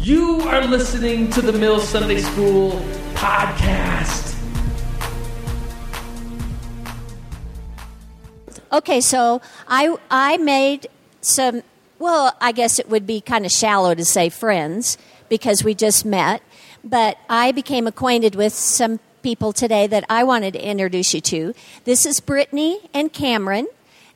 You are listening to the Mill Sunday School podcast. Okay, so I I made some. Well, I guess it would be kind of shallow to say friends because we just met, but I became acquainted with some people today that I wanted to introduce you to. This is Brittany and Cameron.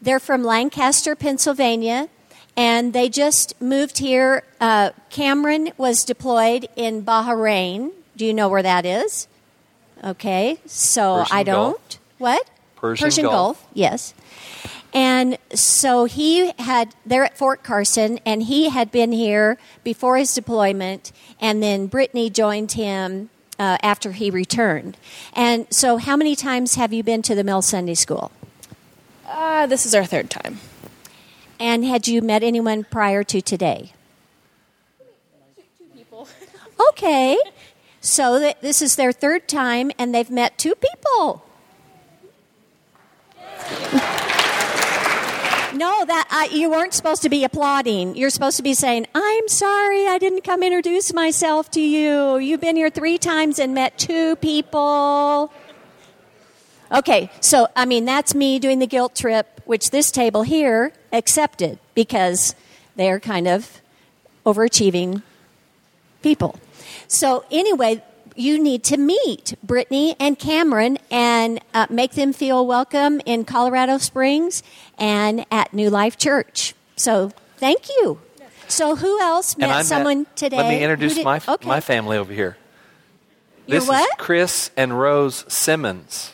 They're from Lancaster, Pennsylvania, and they just moved here. Uh, Cameron was deployed in Bahrain. Do you know where that is? Okay, so Persian I don't. Gulf. What? Persian Gulf. Gulf. Yes. And so he had, they're at Fort Carson, and he had been here before his deployment, and then Brittany joined him uh, after he returned. And so, how many times have you been to the Mill Sunday School? Uh, this is our third time. And had you met anyone prior to today? Two people. Okay. So, th- this is their third time, and they've met two people. No, that I, you weren't supposed to be applauding. You're supposed to be saying, "I'm sorry, I didn't come introduce myself to you. You've been here three times and met two people." Okay, so I mean that's me doing the guilt trip, which this table here accepted because they're kind of overachieving people. So anyway, you need to meet Brittany and Cameron and uh, make them feel welcome in Colorado Springs and at New Life Church. So thank you. So who else met met- someone today? Let me introduce did- my, okay. my family over here. This is Chris and Rose Simmons.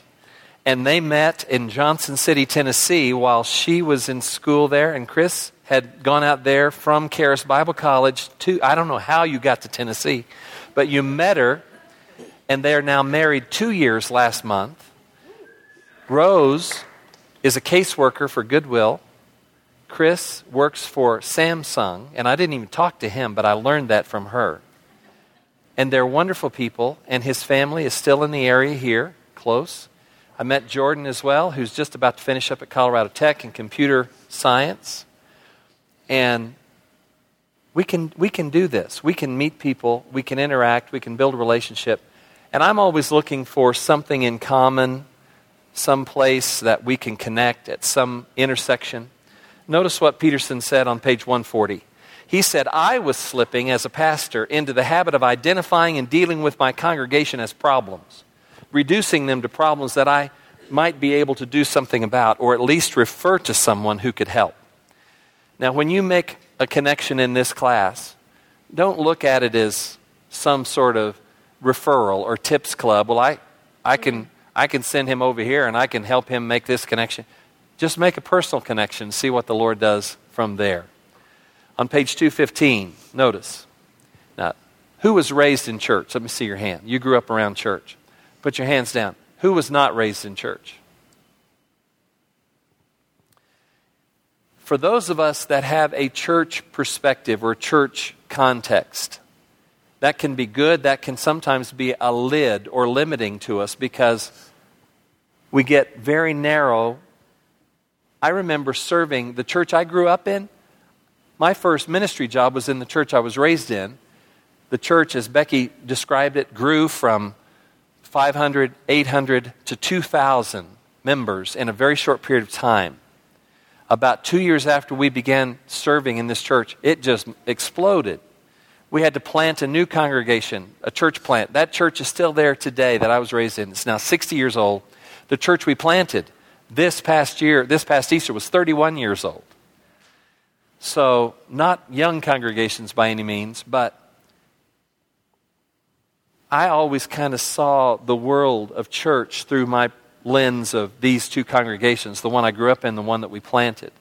And they met in Johnson City, Tennessee, while she was in school there. And Chris had gone out there from Charis Bible College to, I don't know how you got to Tennessee, but you met her, and they are now married two years last month. Rose is a caseworker for Goodwill. Chris works for Samsung, and I didn't even talk to him, but I learned that from her. And they're wonderful people, and his family is still in the area here, close. I met Jordan as well, who's just about to finish up at Colorado Tech in computer science. And we can, we can do this. We can meet people, we can interact, we can build a relationship. And I'm always looking for something in common, some place that we can connect at some intersection. Notice what Peterson said on page 140. He said, I was slipping as a pastor into the habit of identifying and dealing with my congregation as problems, reducing them to problems that I might be able to do something about, or at least refer to someone who could help. Now, when you make a connection in this class, don't look at it as some sort of referral or tips club. Well, I, I, can, I can send him over here and I can help him make this connection. Just make a personal connection, see what the Lord does from there. On page 215, notice. Now, who was raised in church? Let me see your hand. You grew up around church. Put your hands down. Who was not raised in church? For those of us that have a church perspective or church context, that can be good. That can sometimes be a lid or limiting to us because we get very narrow. I remember serving the church I grew up in. My first ministry job was in the church I was raised in. The church, as Becky described it, grew from 500, 800 to 2,000 members in a very short period of time. About two years after we began serving in this church, it just exploded. We had to plant a new congregation, a church plant. That church is still there today that I was raised in. It's now 60 years old. The church we planted this past year, this past Easter, was 31 years old. So, not young congregations by any means, but I always kind of saw the world of church through my lens of these two congregations, the one I grew up in, the one that we planted.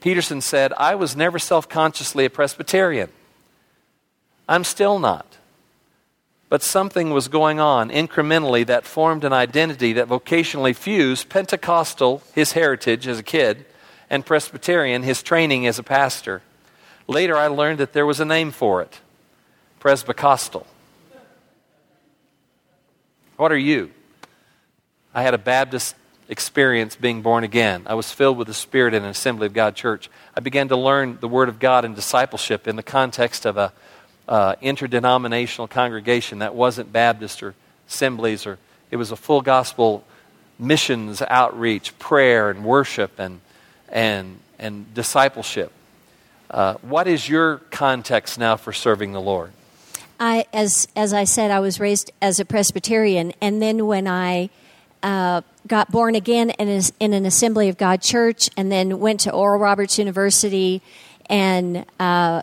Peterson said, I was never self consciously a Presbyterian. I'm still not. But something was going on incrementally that formed an identity that vocationally fused Pentecostal, his heritage as a kid, and Presbyterian, his training as a pastor. Later, I learned that there was a name for it Presbycostal. What are you? I had a Baptist experience being born again. I was filled with the Spirit in an Assembly of God church. I began to learn the Word of God and discipleship in the context of a uh, interdenominational congregation that wasn't Baptist or assemblies, or it was a full gospel missions outreach, prayer and worship and, and, and discipleship. Uh, what is your context now for serving the Lord? I, as as I said, I was raised as a Presbyterian, and then when I uh, got born again in, in an Assembly of God church, and then went to Oral Roberts University, and uh,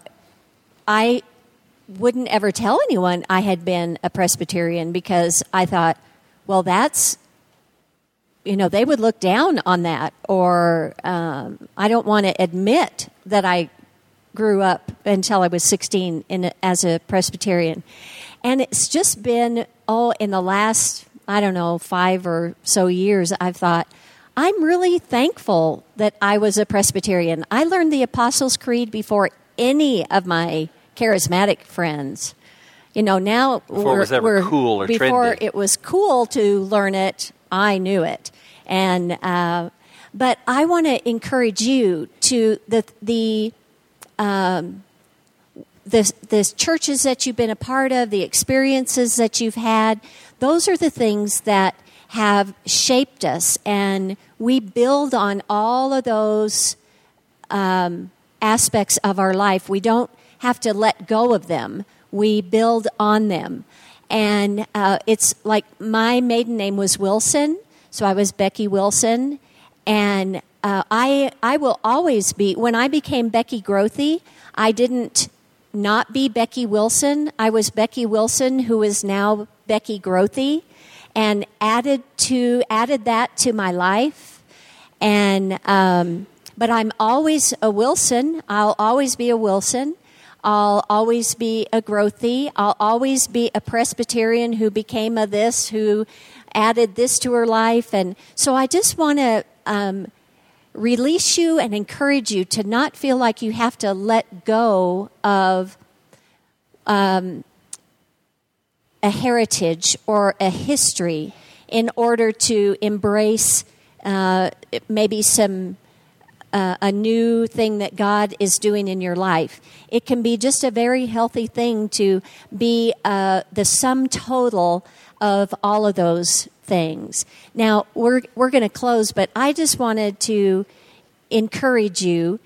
I wouldn't ever tell anyone I had been a Presbyterian because I thought, well, that's you know they would look down on that, or um, I don't want to admit that I grew up until I was 16 in, as a Presbyterian. And it's just been, oh, in the last, I don't know, five or so years, I've thought, I'm really thankful that I was a Presbyterian. I learned the Apostles' Creed before any of my charismatic friends. You know, now before it was ever cool or trendy. before trendy. it was cool to learn it, I knew it, and uh, but I want to encourage you to the the um, the, the churches that you've been a part of, the experiences that you've had, those are the things that have shaped us. And we build on all of those um, aspects of our life. We don't have to let go of them, we build on them. And uh, it's like my maiden name was Wilson, so I was Becky Wilson. And uh, I, I will always be, when I became Becky Grothy, I didn't not be Becky Wilson. I was Becky Wilson, who is now Becky Grothy, and added to added that to my life. And um, but I'm always a Wilson. I'll always be a Wilson. I'll always be a Grothy. I'll always be a Presbyterian who became a this, who added this to her life. And so I just want to um, release you and encourage you to not feel like you have to let go of um, a heritage or a history in order to embrace uh, maybe some uh, a new thing that God is doing in your life. It can be just a very healthy thing to be uh, the sum total of all of those things. Now, we're, we're going to close, but I just wanted to encourage you.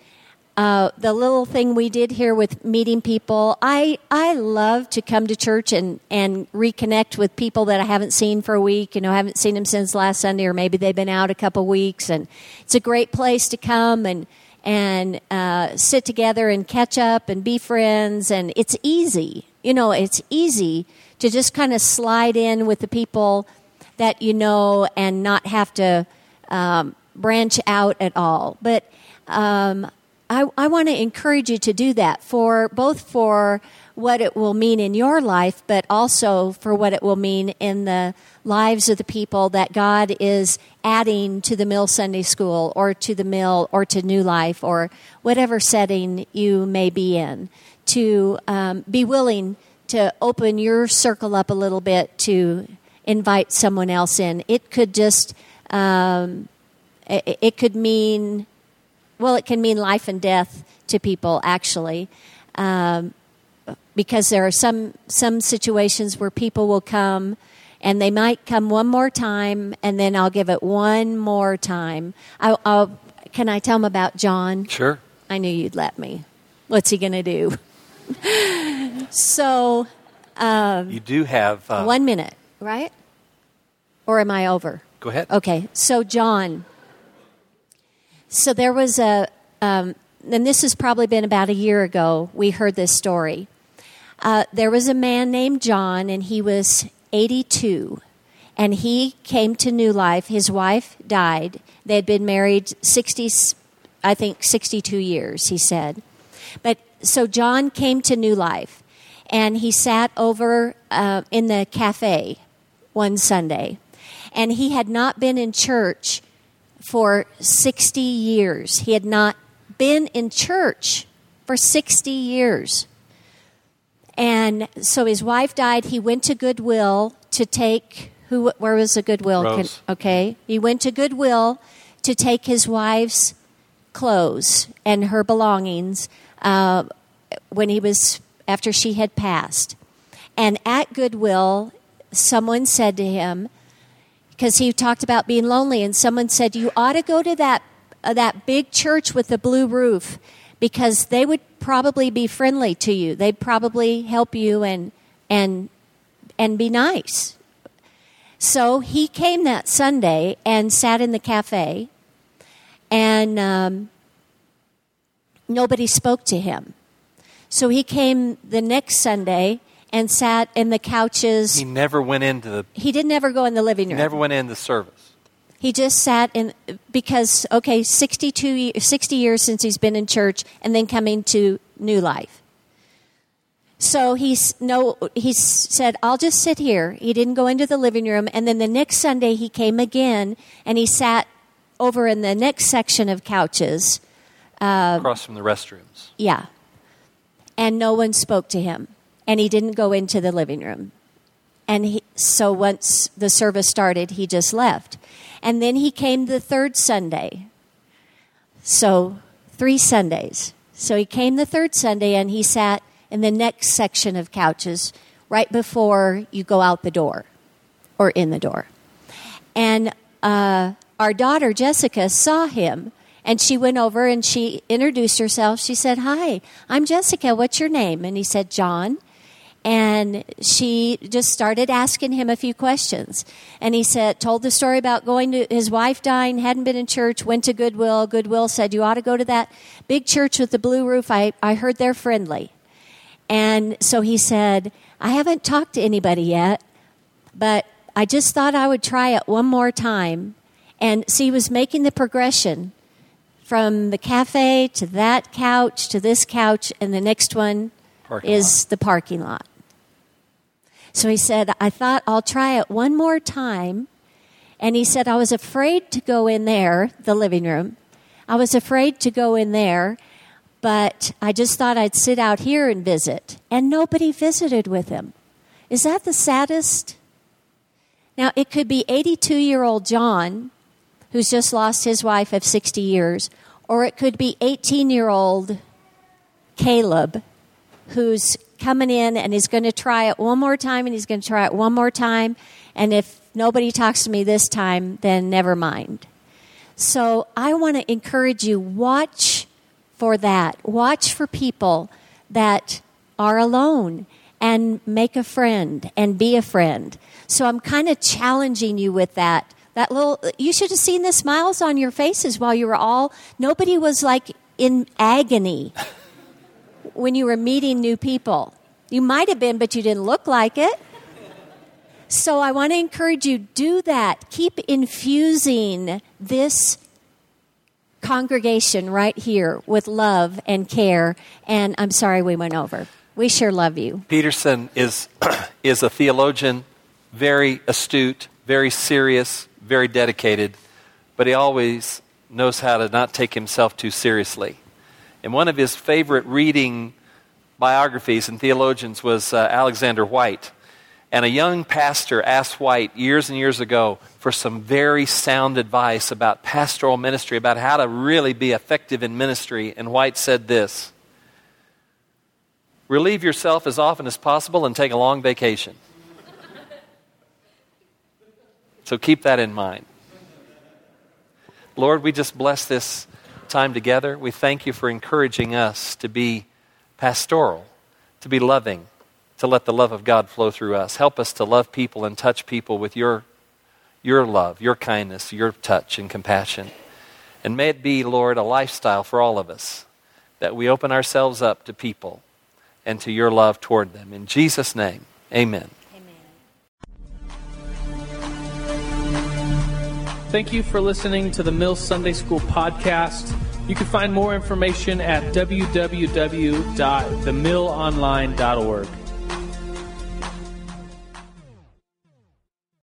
Uh, the little thing we did here with meeting people, I, I love to come to church and, and reconnect with people that I haven't seen for a week. You know, I haven't seen them since last Sunday, or maybe they've been out a couple weeks. And it's a great place to come and, and uh, sit together and catch up and be friends. And it's easy. You know, it's easy to just kind of slide in with the people that you know and not have to um, branch out at all. But um, I, I want to encourage you to do that for both for what it will mean in your life, but also for what it will mean in the lives of the people that God is adding to the Mill Sunday School or to the Mill or to New Life or whatever setting you may be in. To um, be willing to open your circle up a little bit to invite someone else in. It could just, um, it, it, could mean, well, it can mean life and death to people, actually. Um, because there are some, some situations where people will come and they might come one more time and then I'll give it one more time. I'll, I'll, can I tell them about John? Sure. I knew you'd let me. What's he going to do? so. Um, you do have. Uh, one minute right? Or am I over? Go ahead. Okay, so John. So there was a, um, and this has probably been about a year ago, we heard this story. Uh, there was a man named John, and he was 82. And he came to New Life. His wife died. They had been married 60, I think 62 years, he said. But so John came to New Life, and he sat over uh, in the cafe one Sunday. And he had not been in church for 60 years. He had not been in church for 60 years. And so his wife died. He went to Goodwill to take who where was the Goodwill? Rose. okay. He went to Goodwill to take his wife's clothes and her belongings uh, when he was after she had passed. And at Goodwill, someone said to him, because he talked about being lonely, and someone said, You ought to go to that, uh, that big church with the blue roof because they would probably be friendly to you. They'd probably help you and, and, and be nice. So he came that Sunday and sat in the cafe, and um, nobody spoke to him. So he came the next Sunday and sat in the couches. He never went into the He didn't ever go in the living he room. never went in the service. He just sat in because okay, 62 60 years since he's been in church and then coming to New Life. So he's no he said I'll just sit here. He didn't go into the living room and then the next Sunday he came again and he sat over in the next section of couches. Uh, across from the restrooms. Yeah. And no one spoke to him. And he didn't go into the living room. And he, so once the service started, he just left. And then he came the third Sunday. So, three Sundays. So he came the third Sunday and he sat in the next section of couches right before you go out the door or in the door. And uh, our daughter Jessica saw him and she went over and she introduced herself. She said, Hi, I'm Jessica. What's your name? And he said, John. And she just started asking him a few questions. And he said, told the story about going to his wife dying, hadn't been in church, went to Goodwill. Goodwill said, You ought to go to that big church with the blue roof. I, I heard they're friendly. And so he said, I haven't talked to anybody yet, but I just thought I would try it one more time. And so he was making the progression from the cafe to that couch to this couch, and the next one Parking is the parking lot. So he said, I thought I'll try it one more time. And he said, I was afraid to go in there, the living room. I was afraid to go in there, but I just thought I'd sit out here and visit. And nobody visited with him. Is that the saddest? Now, it could be 82 year old John, who's just lost his wife of 60 years, or it could be 18 year old Caleb, who's coming in and he's going to try it one more time and he's going to try it one more time. And if nobody talks to me this time, then never mind. So I want to encourage you watch for that. Watch for people that are alone and make a friend and be a friend. So I'm kind of challenging you with that. That little you should have seen the smiles on your faces while you were all nobody was like in agony when you were meeting new people. You might have been, but you didn't look like it. So I want to encourage you do that. Keep infusing this congregation right here with love and care. And I'm sorry we went over. We sure love you. Peterson is, is a theologian, very astute, very serious, very dedicated, but he always knows how to not take himself too seriously. And one of his favorite reading biographies and theologians was uh, Alexander Whyte. And a young pastor asked Whyte years and years ago for some very sound advice about pastoral ministry, about how to really be effective in ministry. And Whyte said this Relieve yourself as often as possible and take a long vacation. So keep that in mind. Lord, we just bless this time together. We thank you for encouraging us to be pastoral, to be loving, to let the love of God flow through us. Help us to love people and touch people with your, your love, your kindness, your touch and compassion. And may it be, Lord, a lifestyle for all of us that we open ourselves up to people and to your love toward them. In Jesus' name, amen. Amen. Thank you for listening to the Mill Sunday School podcast. You can find more information at www.themillonline.org.